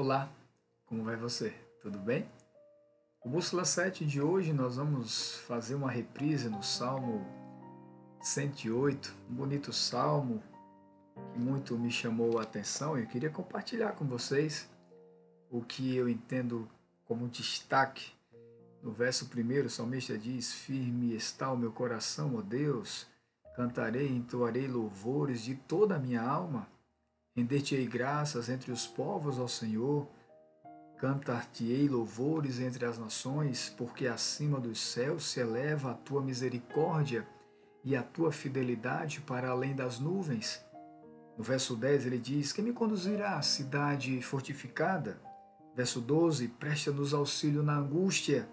Olá, como vai você? Tudo bem? O Bússola 7 de hoje nós vamos fazer uma reprise no Salmo 108, um bonito salmo que muito me chamou a atenção e eu queria compartilhar com vocês o que eu entendo como destaque. No verso primeiro, o salmista diz: Firme está o meu coração, ó Deus, cantarei entoarei louvores de toda a minha alma. Render-te-ei graças entre os povos, ó Senhor. Cantar-te-ei louvores entre as nações, porque acima dos céus se eleva a tua misericórdia e a tua fidelidade para além das nuvens. No verso 10 ele diz: Quem me conduzirá à cidade fortificada? Verso 12: Presta-nos auxílio na angústia,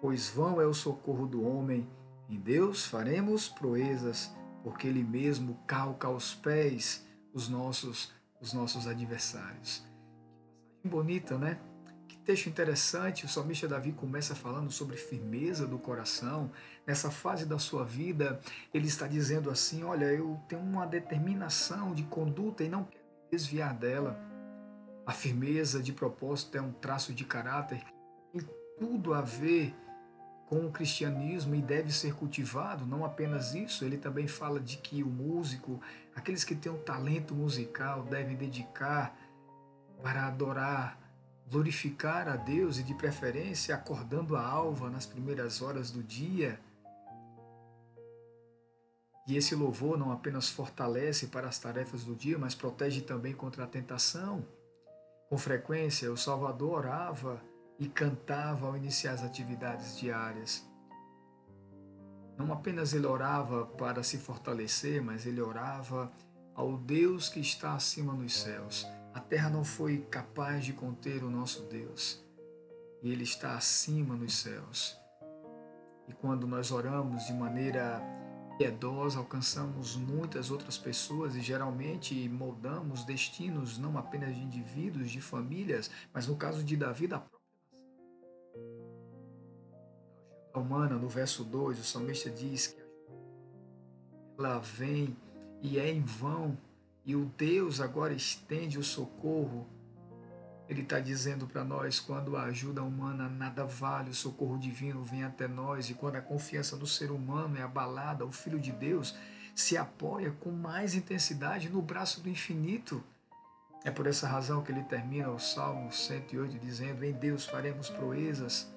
pois vão é o socorro do homem. Em Deus faremos proezas, porque Ele mesmo calca aos pés os nossos, os nossos adversários. Que bonita, né? Que texto interessante. O salmista Davi começa falando sobre firmeza do coração. Nessa fase da sua vida, ele está dizendo assim: Olha, eu tenho uma determinação de conduta e não quero me desviar dela. A firmeza de propósito é um traço de caráter que tem tudo a ver o cristianismo e deve ser cultivado. Não apenas isso, ele também fala de que o músico, aqueles que têm um talento musical, devem dedicar para adorar, glorificar a Deus e, de preferência, acordando a alva nas primeiras horas do dia. E esse louvor não apenas fortalece para as tarefas do dia, mas protege também contra a tentação. Com frequência, o Salvador orava e cantava ao iniciar as atividades diárias. Não apenas ele orava para se fortalecer, mas ele orava ao Deus que está acima nos céus. A terra não foi capaz de conter o nosso Deus, e ele está acima nos céus. E quando nós oramos de maneira piedosa, alcançamos muitas outras pessoas e geralmente moldamos destinos não apenas de indivíduos, de famílias, mas no caso de Davi, da própria humana, no verso 2, o salmista diz que ela vem e é em vão, e o Deus agora estende o socorro. Ele está dizendo para nós: quando a ajuda humana nada vale, o socorro divino vem até nós, e quando a confiança no ser humano é abalada, o Filho de Deus se apoia com mais intensidade no braço do infinito. É por essa razão que ele termina o Salmo 108 dizendo: Em Deus faremos proezas.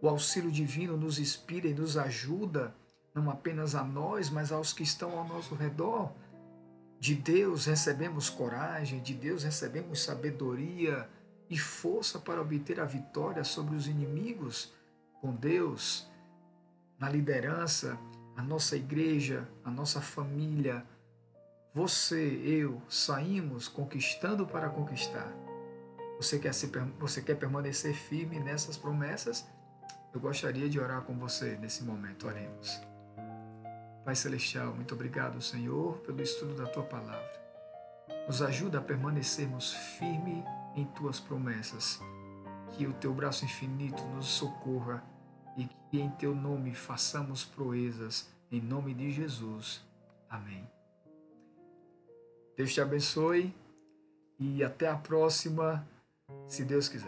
O auxílio divino nos inspira e nos ajuda, não apenas a nós, mas aos que estão ao nosso redor. De Deus recebemos coragem, de Deus recebemos sabedoria e força para obter a vitória sobre os inimigos. Com Deus, na liderança, a nossa igreja, a nossa família, você, eu, saímos conquistando para conquistar. Você quer, se, você quer permanecer firme nessas promessas? Eu gostaria de orar com você nesse momento. Oremos. Pai Celestial, muito obrigado, Senhor, pelo estudo da tua palavra. Nos ajuda a permanecermos firmes em tuas promessas. Que o teu braço infinito nos socorra e que em teu nome façamos proezas. Em nome de Jesus. Amém. Deus te abençoe e até a próxima, se Deus quiser.